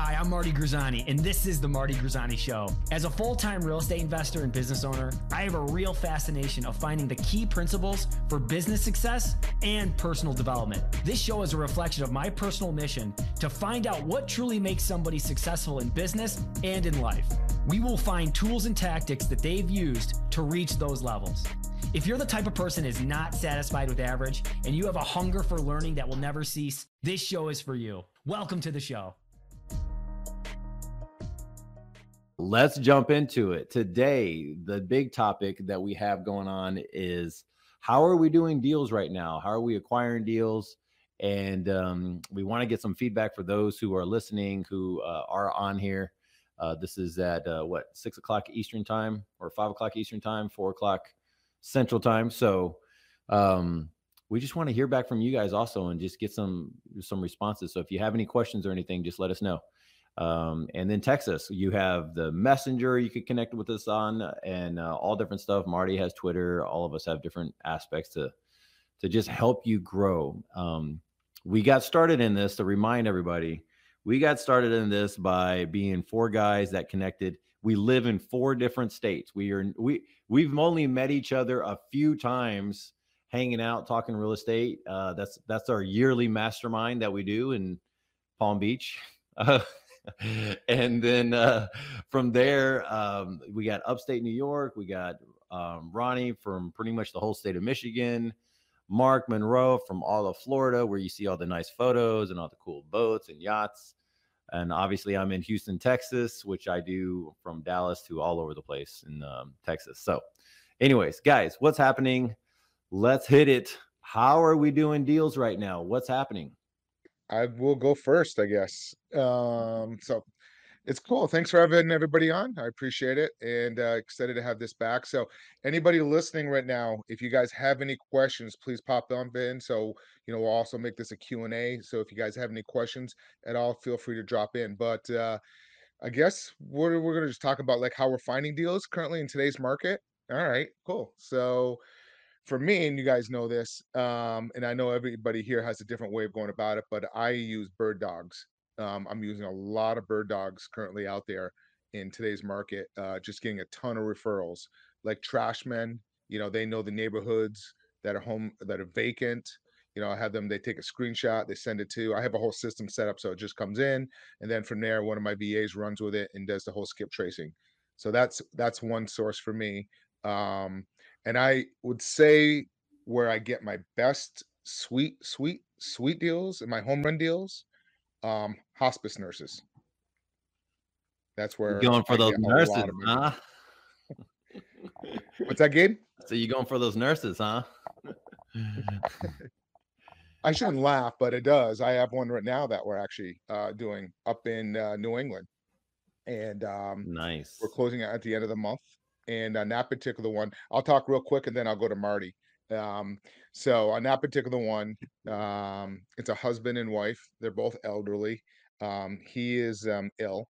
Hi, I'm Marty Grizzanti, and this is The Marty Grizzanti Show. As a full time real estate investor and business owner, I have a real fascination of finding the key principles for business success and personal development. This show is a reflection of my personal mission to find out what truly makes somebody successful in business and in life. We will find tools and tactics that they've used to reach those levels. If you're the type of person is not satisfied with average and you have a hunger for learning that will never cease, this show is for you. Welcome to the show. Let's jump into it. Today, the big topic that we have going on is how are we doing deals right now? How are we acquiring deals? And um, we want to get some feedback for those who are listening, who uh, are on here. Uh, this is at uh, what six o'clock Eastern time or five o'clock Eastern time, four o'clock Central Time. So um, we just want to hear back from you guys also and just get some some responses. So if you have any questions or anything, just let us know. Um, and then Texas. You have the messenger you could connect with us on, and uh, all different stuff. Marty has Twitter. All of us have different aspects to to just help you grow. Um, we got started in this to remind everybody. We got started in this by being four guys that connected we live in four different states. We are we we've only met each other a few times, hanging out, talking real estate. Uh, that's that's our yearly mastermind that we do in Palm Beach. Uh, and then uh, from there, um, we got upstate New York. We got um, Ronnie from pretty much the whole state of Michigan. Mark Monroe from all of Florida, where you see all the nice photos and all the cool boats and yachts. And obviously, I'm in Houston, Texas, which I do from Dallas to all over the place in um, Texas. So, anyways, guys, what's happening? Let's hit it. How are we doing deals right now? What's happening? I will go first, I guess. Um, so it's cool. Thanks for having everybody on. I appreciate it and uh, excited to have this back. So, anybody listening right now, if you guys have any questions, please pop them in. So, you know, we'll also make this a Q&A. So, if you guys have any questions at all, feel free to drop in. But uh, I guess we're, we're going to just talk about like how we're finding deals currently in today's market. All right, cool. So, for me, and you guys know this, um, and I know everybody here has a different way of going about it, but I use bird dogs. Um, I'm using a lot of bird dogs currently out there in today's market, uh, just getting a ton of referrals. Like trashmen, you know, they know the neighborhoods that are home that are vacant. You know, I have them, they take a screenshot, they send it to, I have a whole system set up so it just comes in. And then from there, one of my VAs runs with it and does the whole skip tracing. So that's that's one source for me. Um, and I would say where I get my best sweet, sweet, sweet deals and my home run deals um, hospice nurses. That's where You're going for I those nurses, huh? What's that, Gabe? So you going for those nurses, huh? I shouldn't laugh, but it does. I have one right now that we're actually uh, doing up in uh, New England, and um, nice. We're closing at the end of the month, and on that particular one, I'll talk real quick, and then I'll go to Marty. Um, so on that particular one, um, it's a husband and wife. They're both elderly. Um, he is um, ill,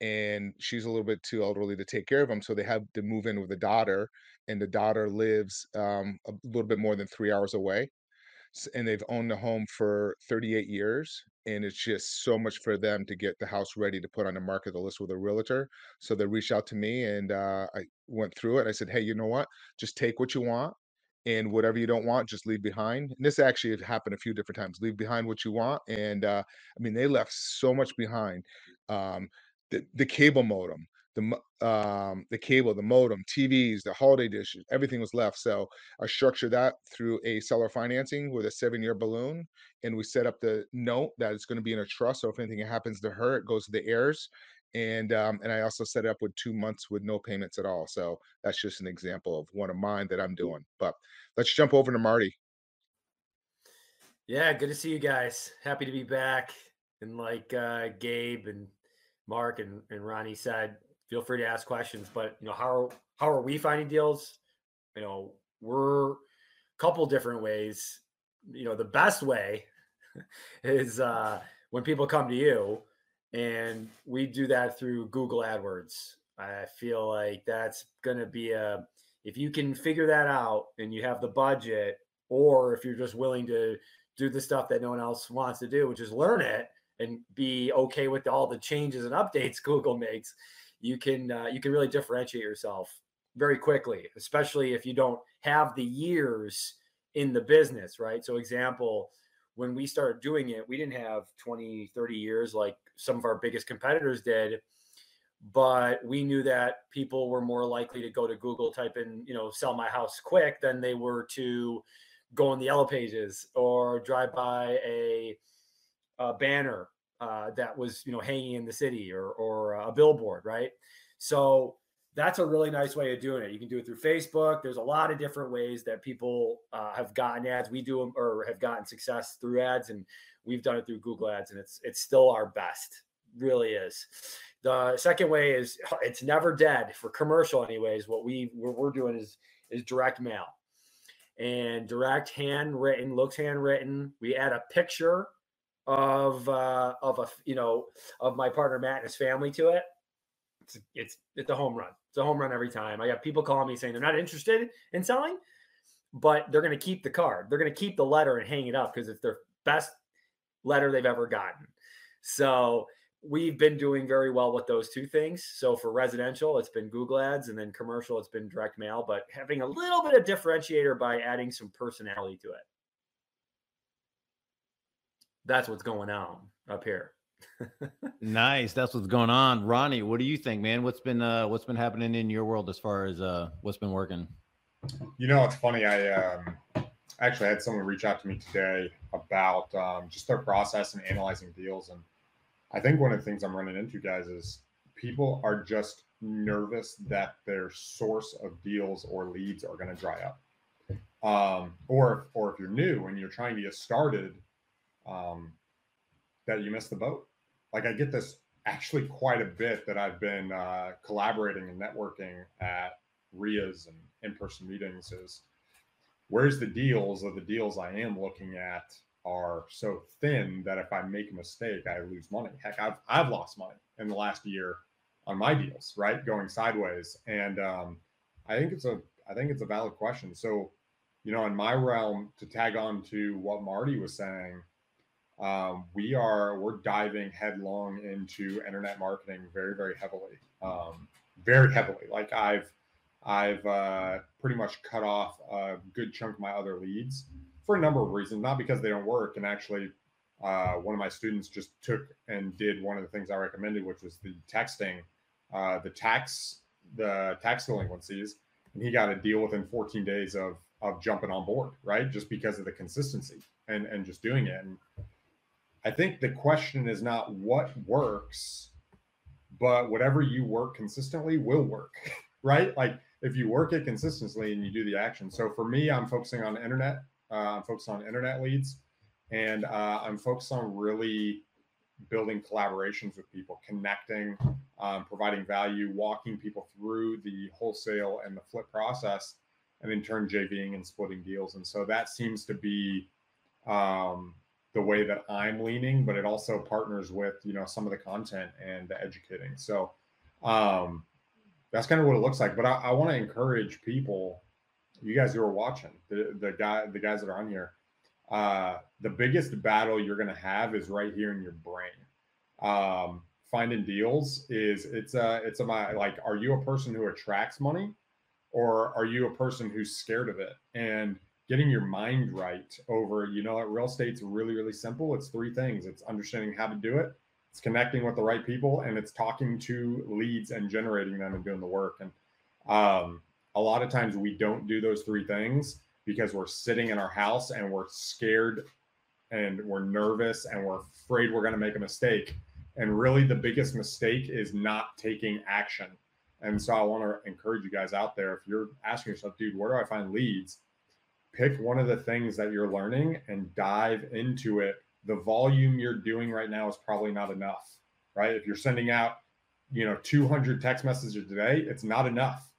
and she's a little bit too elderly to take care of him. So they have to move in with a daughter, and the daughter lives um, a little bit more than three hours away. And they've owned the home for 38 years, and it's just so much for them to get the house ready to put on the market, the list with a realtor. So they reached out to me, and uh, I went through it. I said, "Hey, you know what? Just take what you want and whatever you don't want, just leave behind. And this actually happened a few different times. Leave behind what you want, and uh, I mean, they left so much behind. Um, the the cable modem, the um, the cable, the modem, TVs, the holiday dishes, everything was left. So I structured that through a seller financing with a seven year balloon, and we set up the note that it's going to be in a trust. So if anything happens to her, it goes to the heirs and um, and I also set it up with two months with no payments at all. So that's just an example of one of mine that I'm doing. But let's jump over to Marty. Yeah, good to see you guys. Happy to be back. And like uh, Gabe and Mark and, and Ronnie said, feel free to ask questions. But you know, how how are we finding deals? You know, we're a couple different ways. You know, the best way is uh, when people come to you and we do that through Google AdWords. I feel like that's going to be a if you can figure that out and you have the budget or if you're just willing to do the stuff that no one else wants to do, which is learn it and be okay with all the changes and updates Google makes, you can uh, you can really differentiate yourself very quickly, especially if you don't have the years in the business, right? So example, when we started doing it, we didn't have 20, 30 years like some of our biggest competitors did, but we knew that people were more likely to go to Google, type in, you know, sell my house quick than they were to go on the yellow pages or drive by a, a banner uh, that was, you know, hanging in the city or, or a billboard, right? So that's a really nice way of doing it. You can do it through Facebook. There's a lot of different ways that people uh, have gotten ads. We do them or have gotten success through ads, and we've done it through Google Ads, and it's it's still our best. Really is. The second way is it's never dead for commercial, anyways. What we what we're doing is is direct mail, and direct handwritten looks handwritten. We add a picture of uh, of a you know of my partner Matt and his family to it it's it's it's a home run. It's a home run every time. I got people calling me saying they're not interested in selling, but they're going to keep the card. They're going to keep the letter and hang it up because it's their best letter they've ever gotten. So we've been doing very well with those two things. So for residential, it's been Google Ads, and then commercial, it's been direct mail. But having a little bit of differentiator by adding some personality to it. That's what's going on up here nice. That's what's going on. Ronnie, what do you think, man? What's been uh what's been happening in your world as far as uh what's been working? You know, it's funny. I um actually had someone reach out to me today about um, just their process and analyzing deals. And I think one of the things I'm running into, guys, is people are just nervous that their source of deals or leads are going to dry up. Um, or, or if you're new and you're trying to get started, um, that you missed the boat like I get this actually quite a bit that I've been uh, collaborating and networking at RIAs and in-person meetings is where's the deals or the deals I am looking at are so thin that if I make a mistake, I lose money. Heck, I've I've lost money in the last year on my deals, right? Going sideways. And um, I think it's a I think it's a valid question. So, you know, in my realm, to tag on to what Marty was saying, um, we are we're diving headlong into internet marketing very very heavily. Um, very heavily. Like i've i've uh, pretty much cut off a good chunk of my other leads for a number of reasons not because they don't work. And actually uh, one of my students just took and did one of the things i recommended which was the texting uh, the tax the tax delinquencies. And he got a deal within 14 days of of jumping on board right? Just because of the consistency and and just doing it. And I think the question is not what works, but whatever you work consistently will work, right? Like if you work it consistently and you do the action. So for me, I'm focusing on internet. Uh, I'm focused on internet leads, and uh, I'm focused on really building collaborations with people, connecting, um, providing value, walking people through the wholesale and the flip process, and in turn JVing and splitting deals. And so that seems to be um, the way that I'm leaning, but it also partners with you know some of the content and the educating. So um, that's kind of what it looks like. But I, I want to encourage people, you guys who are watching, the the guy the guys that are on here. Uh, the biggest battle you're going to have is right here in your brain. Um, finding deals is it's a it's a my like are you a person who attracts money or are you a person who's scared of it and getting your mind right over, you know, real estate's really, really simple. It's three things it's understanding how to do it, it's connecting with the right people, and it's talking to leads and generating them and doing the work. And um, a lot of times we don't do those three things because we're sitting in our house and we're scared and we're nervous and we're afraid we're going to make a mistake. And really, the biggest mistake is not taking action. And so I want to encourage you guys out there if you're asking yourself, dude, where do I find leads? Pick one of the things that you're learning and dive into it. The volume you're doing right now is probably not enough, right? If you're sending out, you know, 200 text messages today, it's not enough,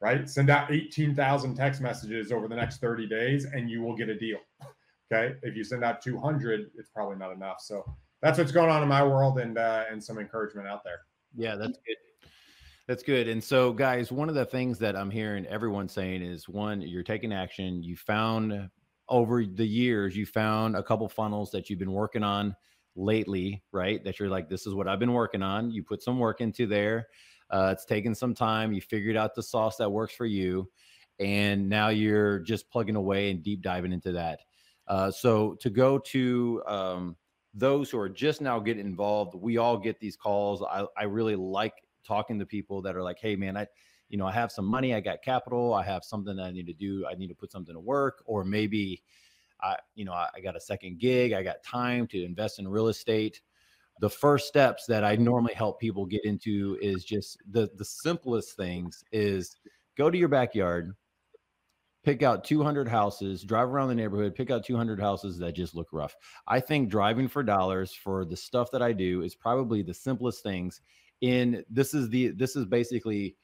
right? Send out 18,000 text messages over the next 30 days and you will get a deal. Okay. If you send out 200, it's probably not enough. So that's what's going on in my world and, uh, and some encouragement out there. Yeah, that's good. That's good. And so, guys, one of the things that I'm hearing everyone saying is one, you're taking action. You found over the years, you found a couple funnels that you've been working on lately, right? That you're like, this is what I've been working on. You put some work into there. Uh, it's taken some time. You figured out the sauce that works for you. And now you're just plugging away and deep diving into that. Uh, so to go to um, those who are just now getting involved, we all get these calls. I, I really like talking to people that are like, hey, man, I, you know, I have some money, I got capital, I have something that I need to do, I need to put something to work, or maybe I, you know, I, I got a second gig, I got time to invest in real estate. The first steps that I normally help people get into is just the the simplest things is go to your backyard, pick out 200 houses, drive around the neighborhood, pick out 200 houses that just look rough. I think driving for dollars for the stuff that I do is probably the simplest things in this is the this is basically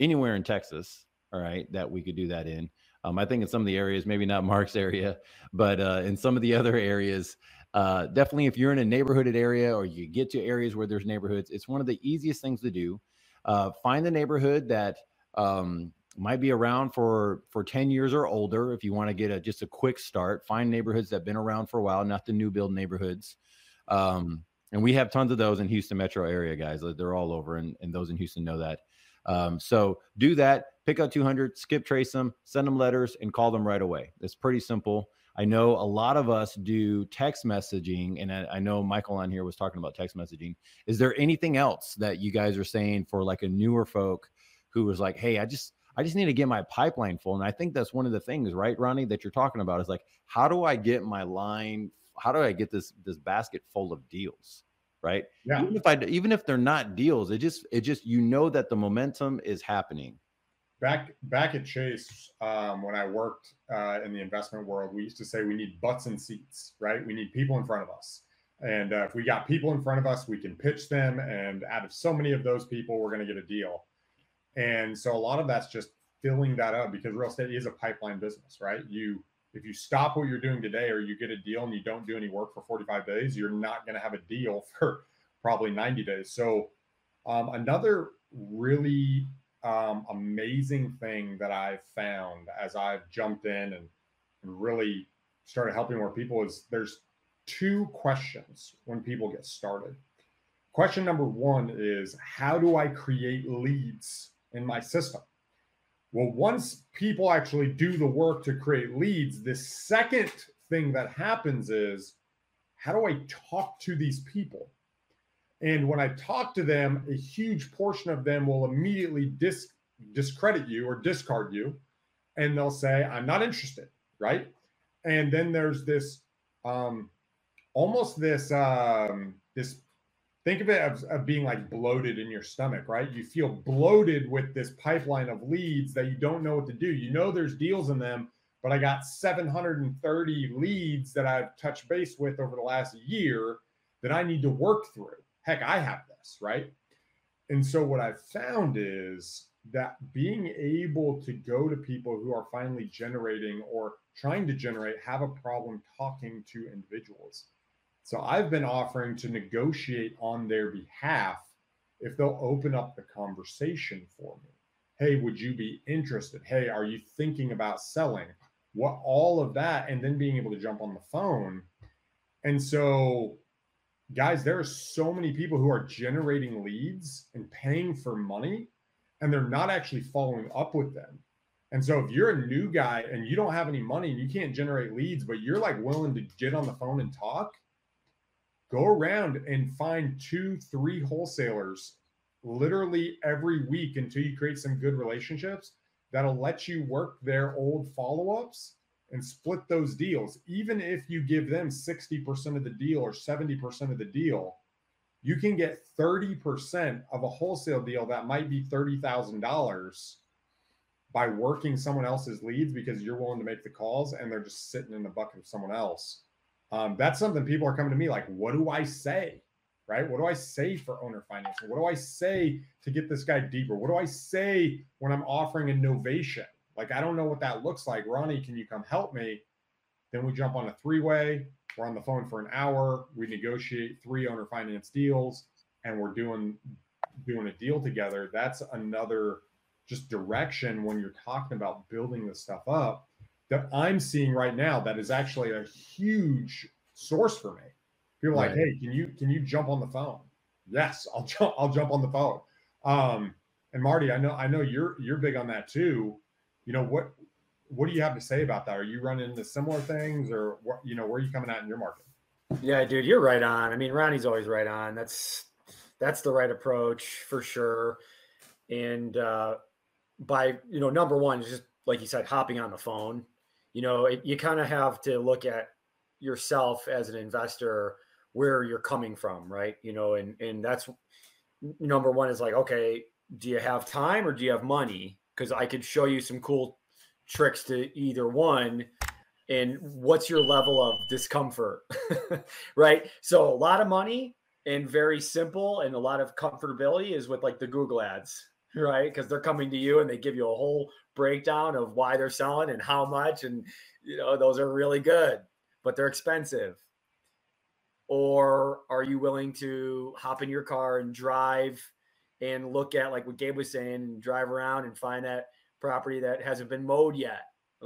anywhere in Texas, all right, that we could do that in. Um, I think in some of the areas, maybe not Mark's area, but uh, in some of the other areas, uh, definitely if you're in a neighborhooded area or you get to areas where there's neighborhoods, it's one of the easiest things to do. Uh, find the neighborhood that um, might be around for for 10 years or older. If you want to get a just a quick start, find neighborhoods that've been around for a while, not the new build neighborhoods. Um, and we have tons of those in Houston metro area, guys. They're all over, and, and those in Houston know that. Um, so do that. Pick out 200, skip trace them, send them letters, and call them right away. It's pretty simple. I know a lot of us do text messaging, and I, I, know Michael on here was talking about text messaging. Is there anything else that you guys are saying for like a newer folk who was like, "Hey, I just I just need to get my pipeline full," and I think that's one of the things, right, Ronnie, that you're talking about is like, how do I get my line? How do I get this this basket full of deals? right? Yeah. Even if I even if they're not deals, it just it just you know that the momentum is happening. Back back at Chase, um, when I worked uh, in the investment world, we used to say we need butts and seats, right? We need people in front of us, and uh, if we got people in front of us, we can pitch them, and out of so many of those people, we're going to get a deal. And so a lot of that's just filling that up because real estate is a pipeline business, right? You if you stop what you're doing today or you get a deal and you don't do any work for 45 days, you're not going to have a deal for probably 90 days. So, um, another really um, amazing thing that I've found as I've jumped in and, and really started helping more people is there's two questions when people get started. Question number one is How do I create leads in my system? Well, once people actually do the work to create leads, the second thing that happens is how do I talk to these people? And when I talk to them, a huge portion of them will immediately dis- discredit you or discard you. And they'll say, I'm not interested. Right. And then there's this um, almost this um, this think of it as being like bloated in your stomach, right? You feel bloated with this pipeline of leads that you don't know what to do. You know there's deals in them, but I got 730 leads that I've touched base with over the last year that I need to work through. Heck, I have this, right? And so what I've found is that being able to go to people who are finally generating or trying to generate have a problem talking to individuals so I've been offering to negotiate on their behalf if they'll open up the conversation for me. Hey, would you be interested? Hey, are you thinking about selling? What all of that, and then being able to jump on the phone. And so, guys, there are so many people who are generating leads and paying for money, and they're not actually following up with them. And so, if you're a new guy and you don't have any money and you can't generate leads, but you're like willing to get on the phone and talk, go around and find two, three wholesalers literally every week until you create some good relationships that'll let you work their old follow ups and split those deals. Even if you give them 60% of the deal or 70% of the deal, you can get 30% of a wholesale deal that might be $30,000 by working someone else's leads because you're willing to make the calls and they're just sitting in the bucket of someone else. Um, that's something people are coming to me like, what do I say? Right? What do I say for owner financing? What do I say to get this guy deeper? What do I say when I'm offering a novation? Like, I don't know what that looks like. Ronnie, can you come help me? Then we jump on a three way. We're on the phone for an hour. We negotiate three owner finance deals and we're doing doing a deal together. That's another just direction when you're talking about building this stuff up that I'm seeing right now that is actually a huge source for me People Right. like, hey, can you can you jump on the phone? Yes, I'll jump. I'll jump on the phone. Um, and Marty, I know I know you're you're big on that too. You know what what do you have to say about that? Are you running into similar things, or what? You know, where are you coming out in your market? Yeah, dude, you're right on. I mean, Ronnie's always right on. That's that's the right approach for sure. And uh, by you know, number one is just like you said, hopping on the phone. You know, it, you kind of have to look at yourself as an investor where you're coming from, right? You know, and and that's number one is like, okay, do you have time or do you have money? Because I could show you some cool tricks to either one and what's your level of discomfort right so a lot of money and very simple and a lot of comfortability is with like the google ads right because they're coming to you and they give you a whole breakdown of why they're selling and how much and you know those are really good but they're expensive or are you willing to hop in your car and drive and look at like what gabe was saying and drive around and find that property that hasn't been mowed yet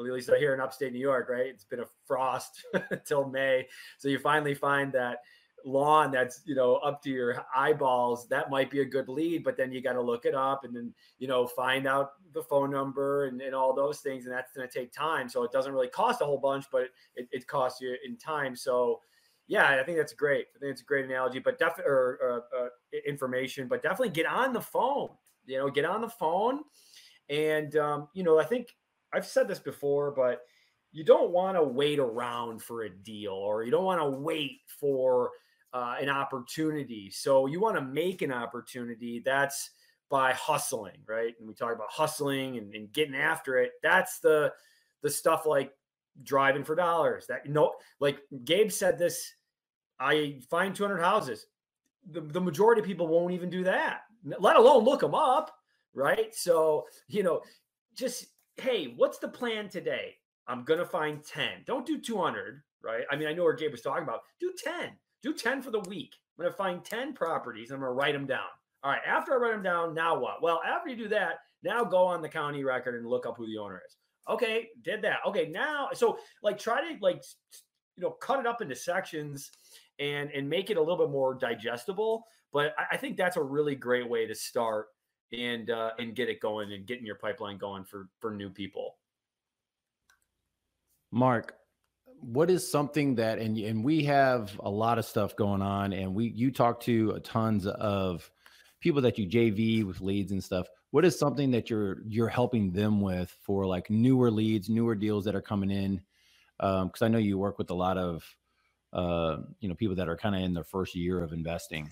at least here in upstate New York, right? It's been a frost until May. So you finally find that lawn that's, you know, up to your eyeballs. That might be a good lead, but then you got to look it up and then, you know, find out the phone number and, and all those things. And that's going to take time. So it doesn't really cost a whole bunch, but it, it costs you in time. So, yeah, I think that's great. I think it's a great analogy, but definitely, or uh, information, but definitely get on the phone, you know, get on the phone. And, um, you know, I think I've said this before, but you don't want to wait around for a deal or you don't want to wait for uh, an opportunity. So you want to make an opportunity. That's by hustling, right? And we talk about hustling and, and getting after it. That's the the stuff like driving for dollars. That you know, like Gabe said this. I find 200 houses. The, the majority of people won't even do that, let alone look them up, right? So you know, just hey, what's the plan today? I'm to find 10. Don't do 200, right? I mean, I know where Gabe was talking about. Do 10. Do 10 for the week. I'm going to find 10 properties. I'm going to write them down. All right. After I write them down, now what? Well, after you do that, now go on the county record and look up who the owner is. Okay. Did that. Okay. Now, so like try to like, you know, cut it up into sections and, and make it a little bit more digestible. But I, I think that's a really great way to start and uh, and get it going and getting your pipeline going for for new people. Mark, what is something that and and we have a lot of stuff going on, and we you talk to tons of people that you JV with leads and stuff. What is something that you're you're helping them with for like newer leads, newer deals that are coming in? Because um, I know you work with a lot of uh, you know people that are kind of in their first year of investing.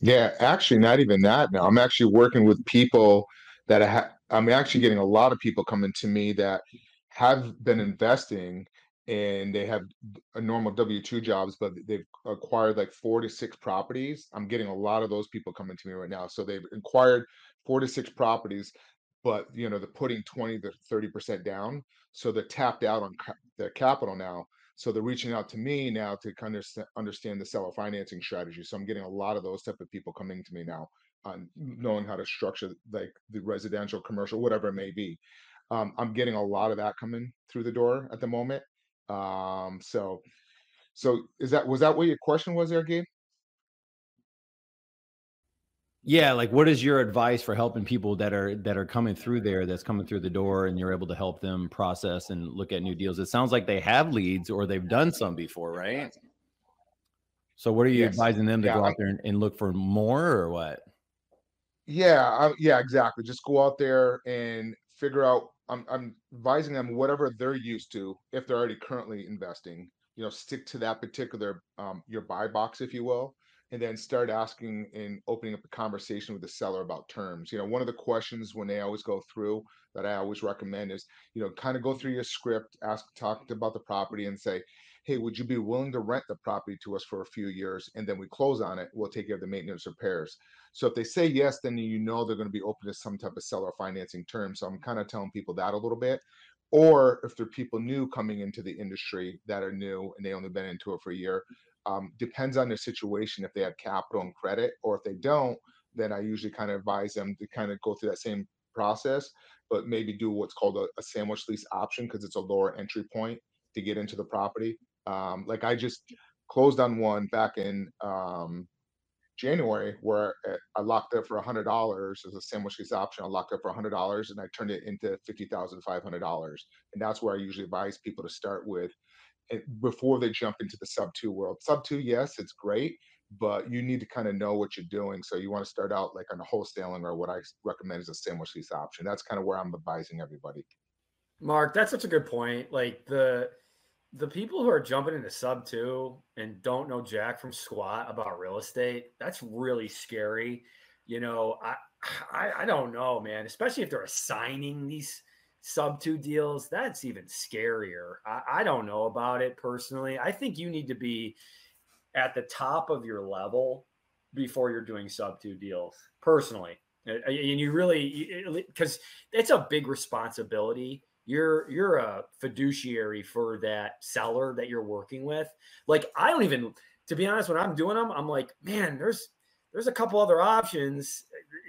Yeah, actually, not even that now. I'm actually working with people that I ha- I'm actually getting a lot of people coming to me that have been investing and they have a normal W 2 jobs, but they've acquired like four to six properties. I'm getting a lot of those people coming to me right now. So they've acquired four to six properties, but you know, they're putting 20 to 30% down. So they're tapped out on ca- their capital now. So they're reaching out to me now to kind of understand the seller financing strategy. So I'm getting a lot of those type of people coming to me now on knowing how to structure like the residential, commercial, whatever it may be. Um, I'm getting a lot of that coming through the door at the moment. Um, so, so is that was that what your question was there, Gabe? Yeah, like what is your advice for helping people that are that are coming through there that's coming through the door and you're able to help them process and look at new deals? It sounds like they have leads or they've done some before, right? So what are you Yes. advising them to Yeah, go out there and, and look for more or what? Yeah, I, yeah, exactly. Just go out there and figure out. I'm I'm advising them whatever they're used to if they're already currently investing. You know, stick to that particular um, your buy box, if you will, and then start asking and opening up a conversation with the seller about terms. You know, one of the questions when they always go through that I always recommend is, you know, kind of go through your script, ask, talk about the property, and say, hey, would you be willing to rent the property to us for a few years, and then we close on it? We'll take care of the maintenance repairs. So if they say yes, then you know they're going to be open to some type of seller financing term. So I'm kind of telling people that a little bit. Or if they're people new coming into the industry that are new and they only been into it for a year, um, depends on their situation if they have capital and credit, or if they don't, then I usually kind of advise them to kind of go through that same process, but maybe do what's called a, a sandwich lease option because it's a lower entry point to get into the property. Um, like I just closed on one back in um, January where I locked up for hundred dollars as a sandwich lease option. I locked up for hundred dollars and I turned it into fifty thousand five hundred dollars. And that's where I usually advise people to start with before they jump into the sub two world. Sub two, yes, it's great, but you need to kind of know what you're doing. So you want to start out like on a wholesaling or what I recommend is a sandwich lease option. That's kind of where I'm advising everybody. Mark, that's such a good point. Like the the people who are jumping into sub two and don't know jack from squat about real estate, that's really scary. You know, I, I I, don't know, man. Especially if they're assigning these sub two deals, that's even scarier. I, I don't know about it personally. I think you need to be at the top of your level before you're doing sub two deals personally. And you really, because it's a big responsibility you're you're a fiduciary for that seller that you're working with. Like i don't even to be honest when i'm doing them i'm like man there's there's a couple other options.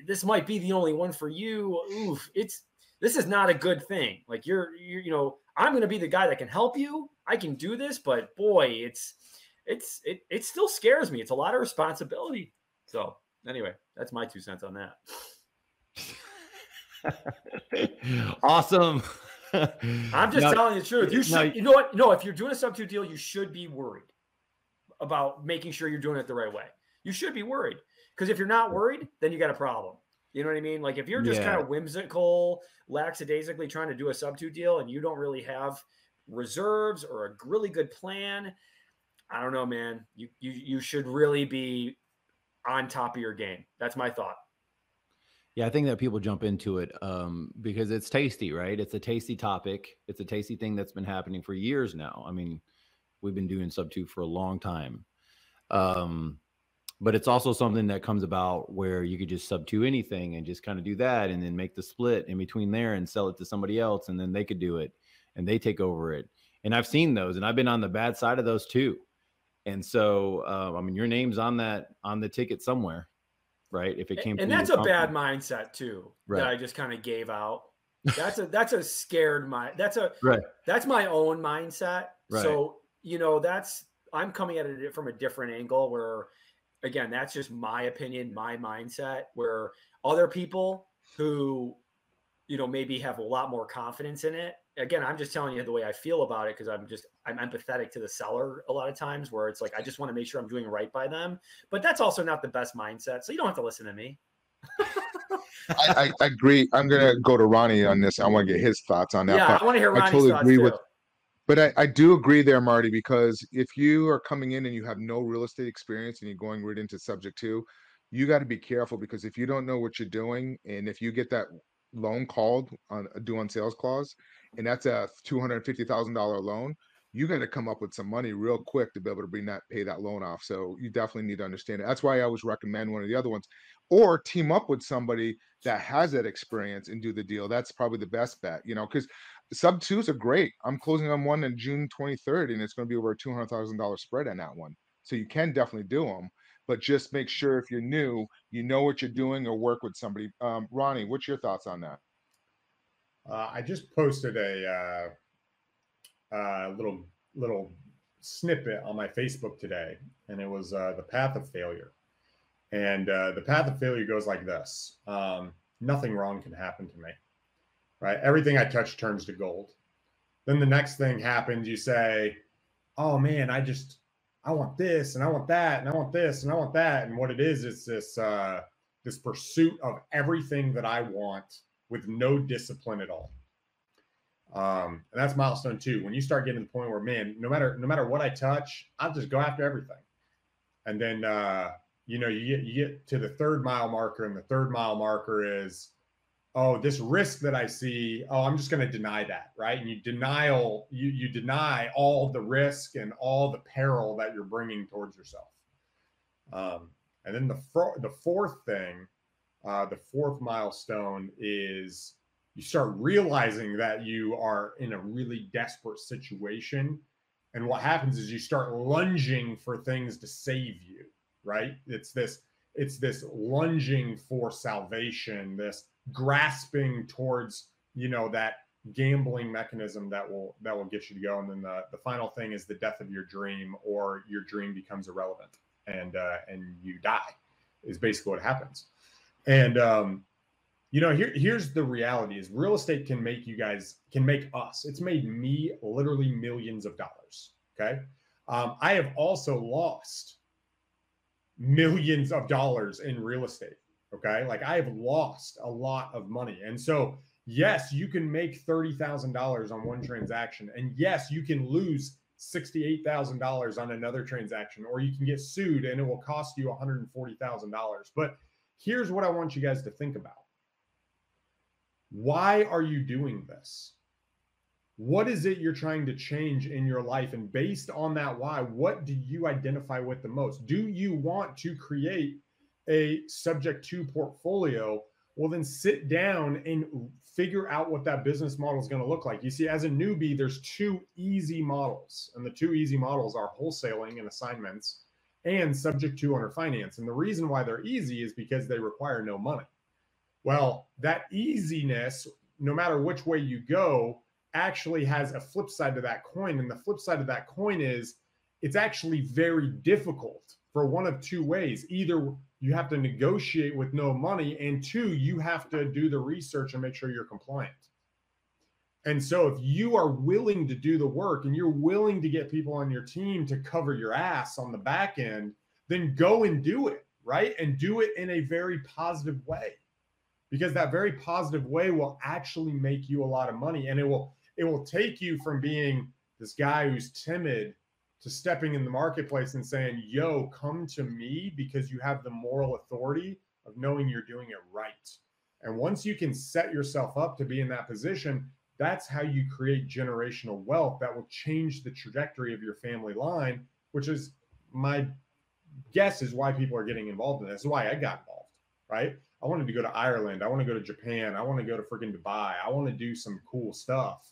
This might be the only one for you. Oof it's this is not a good thing. Like you're, you're you know i'm going to be the guy that can help you. I can do this but boy it's it's it, it still scares me. It's a lot of responsibility. So anyway that's my two cents on that. Awesome I'm just no, telling you the truth. You should, no, you know what? No, if you're doing a sub two deal, you should be worried about making sure you're doing it the right way. You should be worried because if you're not worried, then you got a problem. You know what I mean? Like if you're just yeah. kind of whimsical, lackadaisically trying to do a sub two deal and you don't really have reserves or a really good plan, I don't know, man. You you you should really be on top of your game. That's my thought. Yeah, I think that people jump into it um, because it's tasty, right? It's a tasty topic. It's a tasty thing that's been happening for years now. I mean, we've been doing sub two for a long time. Um, but it's also something that comes about where you could just sub two anything and just kind of do that and then make the split in between there and sell it to somebody else and then they could do it and they take over it. And I've seen those and I've been on the bad side of those too. And so, uh, I mean, your name's on that on the ticket somewhere right? If it came, and that's a bad mindset too right. that I just kind of gave out. That's a that's a scared mind. That's a right. That's my own mindset. Right. So you know, that's I'm coming at it from a different angle where, again, that's just my opinion, my mindset. Where other people who, you know, maybe have a lot more confidence in it again, I'm just telling you the way I feel about it because I'm just I'm empathetic to the seller a lot of times where it's like I just want to make sure I'm doing right by them. But that's also not the best mindset. So you don't have to listen to me. I, I, agree. I'm gonna go to Ronnie on this. I want to get his thoughts on that. Yeah, I want to hear Ronnie's I totally agree too. with but I, I do agree there, Marty, because if you are coming in and you have no real estate experience and you're going right into subject to, you got to be careful because if you don't know what you're doing and if you get that loan called on a due on sales clause and that's a two hundred fifty thousand dollar loan, you got to come up with some money real quick to be able to bring that pay that loan off. So you definitely need to understand it. That's why I always recommend one of the other ones, or team up with somebody that has that experience and do the deal. That's probably the best bet, you know, because sub twos are great. I'm closing on one in June 23rd, and it's going to be over a two hundred thousand dollar spread on that one. So you can definitely do them, but just make sure if you're new, you know what you're doing or work with somebody. Um, Ronnie, what's your thoughts on that? Uh, I just posted a uh, uh, little little snippet on my Facebook today, and it was uh, the path of failure. And uh, the path of failure goes like this: um, Nothing wrong can happen to me. Right? Everything I touch turns to gold. Then the next thing happens. You say, "Oh man, I just I want this, and I want that, and I want this, and I want that." And what it is is this uh, this pursuit of everything that I want with no discipline at all. Um, and that's milestone two. When you start getting to the point where, man, no matter no matter what I touch, I'll just go after everything. And then uh, you know, you get you get to the third mile marker, and the third mile marker is, oh, this risk that I see, oh, I'm just going to deny that, right? And you denial, you you deny all the risk and all the peril that you're bringing towards yourself. Um, and then the fr- the fourth thing uh, the fourth milestone is you start realizing that you are in a really desperate situation. And what happens is you start lunging for things to save you, right? It's this, it's this lunging for salvation, this grasping towards, you know, that gambling mechanism that will that will get you to go. And then the, the final thing is the death of your dream or your dream becomes irrelevant and uh, and you die is basically what happens. And um, you know here, here's the reality is real estate can make you guys can make us it's made me literally millions of dollars okay? Um, i have also lost millions of dollars in real estate okay like i have lost a lot of money and so yes, you can make $30,000 on one transaction. And yes, you can lose $68,000 on another transaction, or you can get sued and it will cost you $140,000. But here's what I want you guys to think about why are you doing this? What is it you're trying to change in your life? And based on that why, what do you identify with the most? Do you want to create a subject to portfolio? Well, then sit down and figure out what that business model is going to look like. You see, as a newbie, there's two easy models, and the two easy models are wholesaling and assignments and subject to owner finance. And the reason why they're easy is because they require no money. Well, that easiness, no matter which way you go, actually has a flip side to that coin. And the flip side of that coin is it's actually very difficult for one of two ways. Either you have to negotiate with no money and two you have to do the research and make sure you're compliant. And so if you are willing to do the work and you're willing to get people on your team to cover your ass on the back end then go and do it right? And do it in a very positive way. Because that very positive way will actually make you a lot of money and it will it will take you from being this guy who's timid to stepping in the marketplace and saying, yo, come to me because you have the moral authority of knowing you're doing it right. And once you can set yourself up to be in that position, that's how you create generational wealth that will change the trajectory of your family line, which is my guess is why people are getting involved in this. Is why I got involved, right? I wanted to go to Ireland. I want to go to Japan. I want to go to freaking Dubai. I want to do some cool stuff.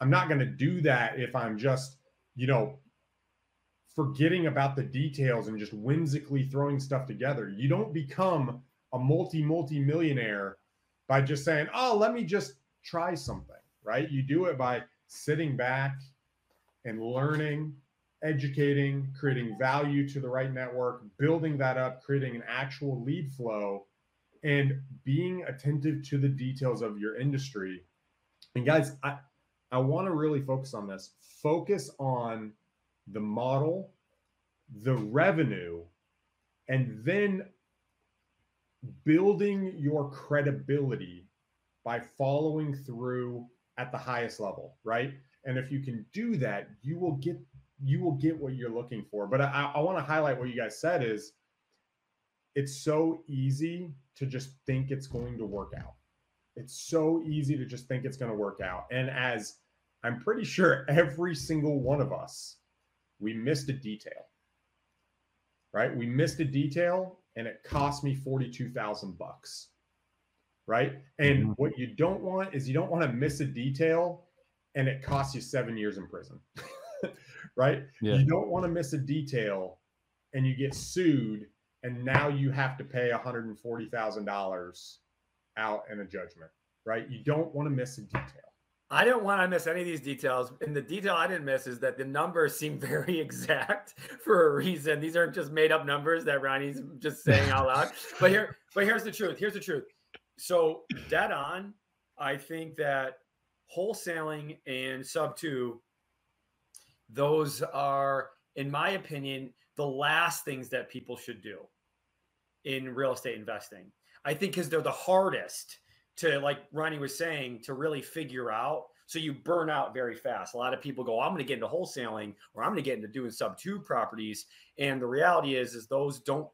I'm not going to do that if I'm just, you know, forgetting about the details and just whimsically throwing stuff together. You don't become a multi multi millionaire by just saying, "Oh, let me just try something." Right? You do it by sitting back and learning, educating, creating value to the right network, building that up, creating an actual lead flow and being attentive to the details of your industry. And guys, I I want to really focus on this. Focus on the model, the revenue, and then building your credibility by following through at the highest level, right? And if you can do that, you will get you will get what you're looking for. But I, I want to highlight what you guys said is it's so easy to just think it's going to work out. It's so easy to just think it's going to work out. And as I'm pretty sure every single one of us we missed a detail, right? We missed a detail and it cost me 42,000 bucks, right? And mm-hmm. what you don't want is you don't want to miss a detail and it costs you seven years in prison, right? Yeah. You don't want to miss a detail and you get sued and now you have to pay $140,000 out in a judgment, right? You don't want to miss a detail. I didn't want to miss any of these details. And the detail I didn't miss is that the numbers seem very exact for a reason. These aren't just made up numbers that Ronnie's just saying out loud. but here, but here's the truth. Here's the truth. So dead on, I think that wholesaling and sub two, those are, in my opinion, the last things that people should do in real estate investing. I think because they're the hardest to like Ronnie was saying to really figure out. So you burn out very fast. A lot of people go, I'm going to get into wholesaling or I'm going to get into doing sub two properties. And the reality is, is those don't,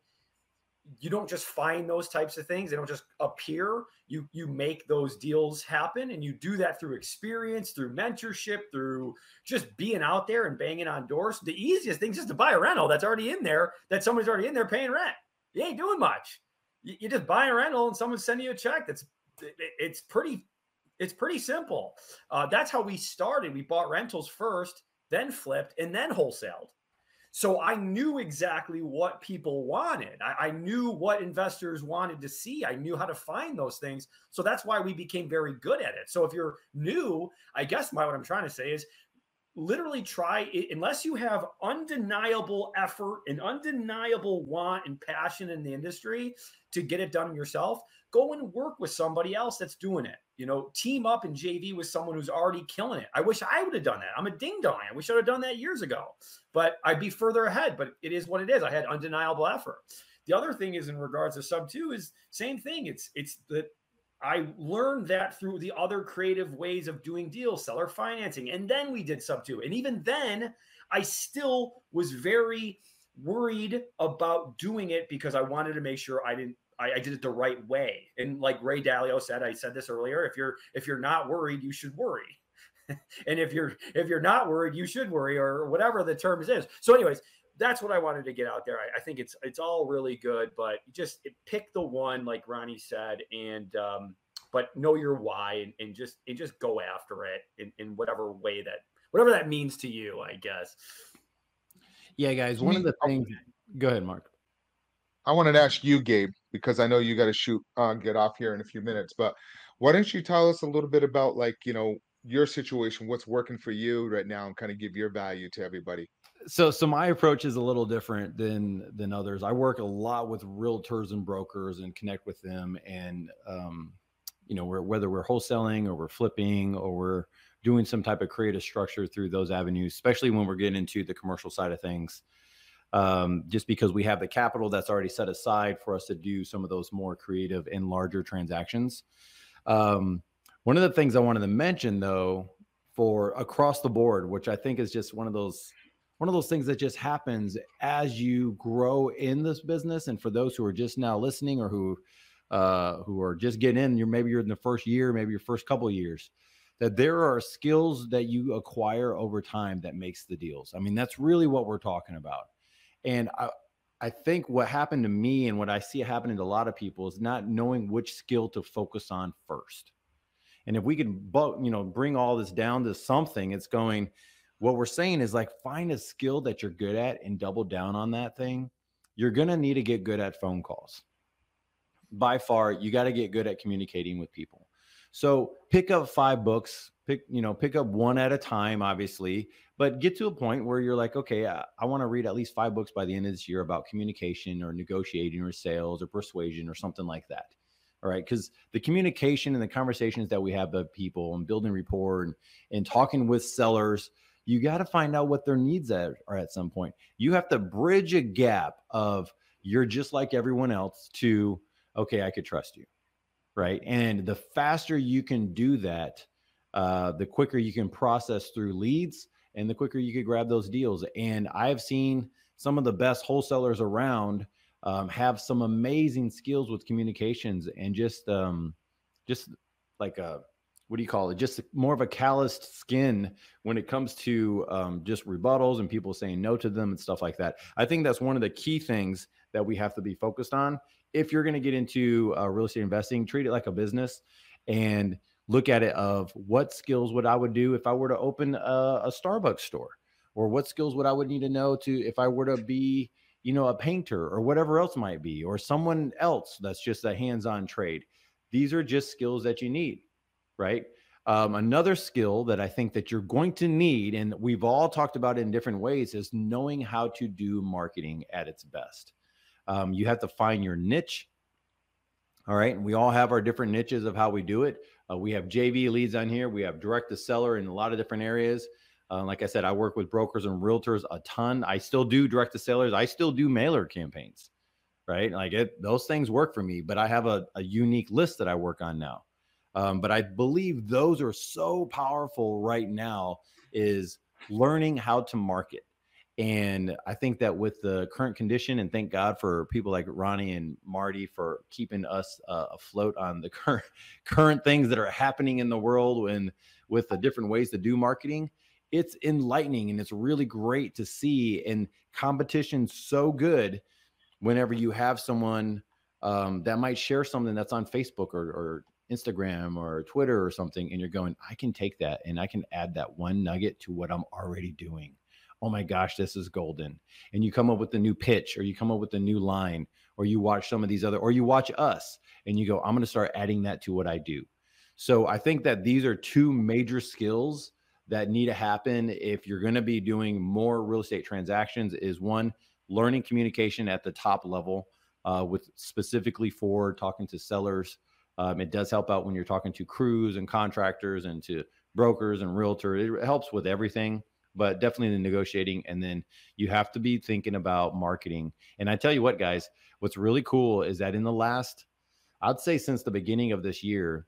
you don't just find those types of things. They don't just appear. You, you make those deals happen and you do that through experience, through mentorship, through just being out there and banging on doors. The easiest thing is just to buy a rental that's already in there, that somebody's already in there paying rent. You ain't doing much. You, you just buy a rental and someone's sending you a check that's it's pretty it's pretty simple. Uh, that's how we started. We bought rentals first, then flipped, and then wholesaled. So I knew exactly what people wanted. I, I, knew what investors wanted to see. I knew how to find those things. So that's why we became very good at it. So if you're new, I guess my what I'm trying to say is literally try unless you have undeniable effort and undeniable want and passion in the industry to get it done yourself go and work with somebody else that's doing it. You know team up in jv with someone who's already killing it. I wish i would have done that. I'm a ding dong i wish i'd have done that years ago. But i'd be further ahead but it is what it is. I had undeniable effort. The other thing is in regards to sub two is same thing. It's it's the I learned that through the other creative ways of doing deals, seller financing. And then we did sub two. And even then, I still was very worried about doing it because I wanted to make sure I didn't I, did it the right way. And like Ray Dalio said, I said this earlier, if you're if you're not worried, you should worry. and if you're if you're not worried, you should worry, or whatever the terms is. So, anyways, that's what I wanted to get out there. I, I think it's it's all really good, but just pick the one, like Ronnie said, and um, but know your why and, and just and just go after it in, in whatever way that whatever that means to you, I guess. Yeah, guys. One of the things. Go ahead, Mark. I wanted to ask you, Gabe, because I know you got to shoot, uh, get off here in a few minutes. But why don't you tell us a little bit about, like, you know, your situation, what's working for you right now, and kind of give your value to everybody? So so my approach is a little different than than others. I work a lot with realtors and brokers and connect with them and um you know we're, whether we're wholesaling or we're flipping or we're doing some type of creative structure through those avenues especially when we're getting into the commercial side of things um, just because we have the capital that's already set aside for us to do some of those more creative and larger transactions. Um, one of the things i wanted to mention though for across the board which i think is just one of those one of those things that just happens as you grow in this business. And for those who are just now listening or who uh, who are just getting in, you're maybe you're in the first year, maybe your first couple years, that there are skills that you acquire over time that makes the deals. I mean, that's really what we're talking about. And I, I think what happened to me and what I see happening to a lot of people is not knowing which skill to focus on first. And if we can, you know, bring all this down to something, it's going, what we're saying is like find a skill that you're good at and double down on that thing. You're going to need to get good at phone calls. By far, you got to get good at communicating with people. So pick up five books, pick, you know, pick up one at a time, obviously, but get to a point where you're like, okay, I, I want to read at least five books by the end of this year about communication or negotiating or sales or persuasion or something like that. All right. Because the communication and the conversations that we have with people and building rapport and, and talking with sellers, you got to find out what their needs are, at some point. You have to bridge a gap of you're just like everyone else to, okay, I could trust you. Right. And the faster you can do that, uh, the quicker you can process through leads and the quicker you could grab those deals. And I've seen some of the best wholesalers around um, have some amazing skills with communications and just um, just like a what do you call it? Just more of a calloused skin when it comes to um, just rebuttals and people saying no to them and stuff like that. I think that's one of the key things that we have to be focused on. If you're going to get into uh, real estate investing, treat it like a business and look at it of what skills would I would do if I were to open a, a Starbucks store, or what skills would I would need to know to if I were to be you know a painter or whatever else might be, or someone else that's just a hands-on trade. These are just skills that you need right? Um, another skill that I think that you're going to need, and we've all talked about it in different ways, is knowing how to do marketing at its best. Um, you have to find your niche. All right. And we all have our different niches of how we do it. Uh, we have JV leads on here. We have direct to seller in a lot of different areas. Uh, like I said, I work with brokers and realtors a ton. I still do direct to sellers. I still do mailer campaigns, right? Like it, those things work for me, but I have a, a unique list that I work on now. Um, but I believe those are so powerful right now is learning how to market. And I think that with the current condition, and thank God for people like Ronnie and Marty for keeping us uh, afloat on the current current things that are happening in the world and with the different ways to do marketing. It's enlightening and it's really great to see. And competition so good whenever you have someone um, that might share something that's on Facebook or, or Instagram or Twitter or something, and you're going, I can take that and I can add that one nugget to what I'm already doing. oh my gosh, this is golden. And you come up with a new pitch or you come up with a new line or you watch some of these other, or you watch us and you go, I'm going to start adding that to what I do. So I think that these are two major skills that need to happen if you're going to be doing more real estate transactions is one, learning communication at the top level uh, with specifically for talking to sellers. Um, it does help out when you're talking to crews and contractors and to brokers and realtors. It helps with everything but definitely the negotiating. And then you have to be thinking about marketing. And I tell you what, guys, what's really cool is that in the last, I'd say since the beginning of this year,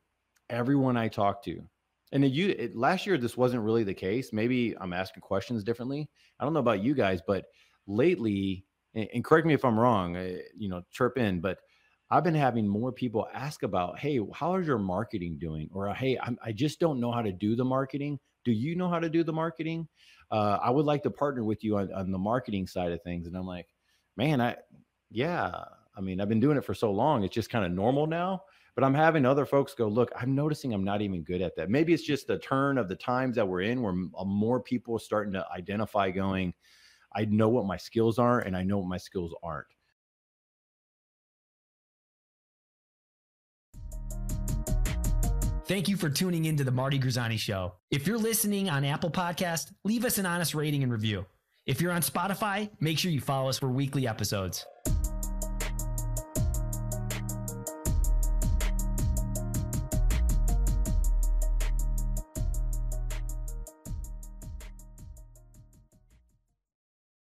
everyone I talked to, and you it, last year this wasn't really the case. Maybe I'm asking questions differently. I don't know about you guys, but lately, and, and correct me if I'm wrong, uh, you know, chirp in, but I've been having more people ask about, hey, how is your marketing doing? Or hey, I'm, I just don't know how to do the marketing. Do you know how to do the marketing? Uh, I would like to partner with you on, on the marketing side of things. And I'm like, man, I, yeah, I mean, I've been doing it for so long. It's just kind of normal now. But I'm having other folks go, look, I'm noticing I'm not even good at that. Maybe it's just the turn of the times that we're in where uh, more people are starting to identify going, I know what my skills are and I know what my skills aren't. Thank you for tuning into the Marty Grizzanti Show. If you're listening on Apple Podcast, leave us an honest rating and review. If you're on Spotify, make sure you follow us for weekly episodes.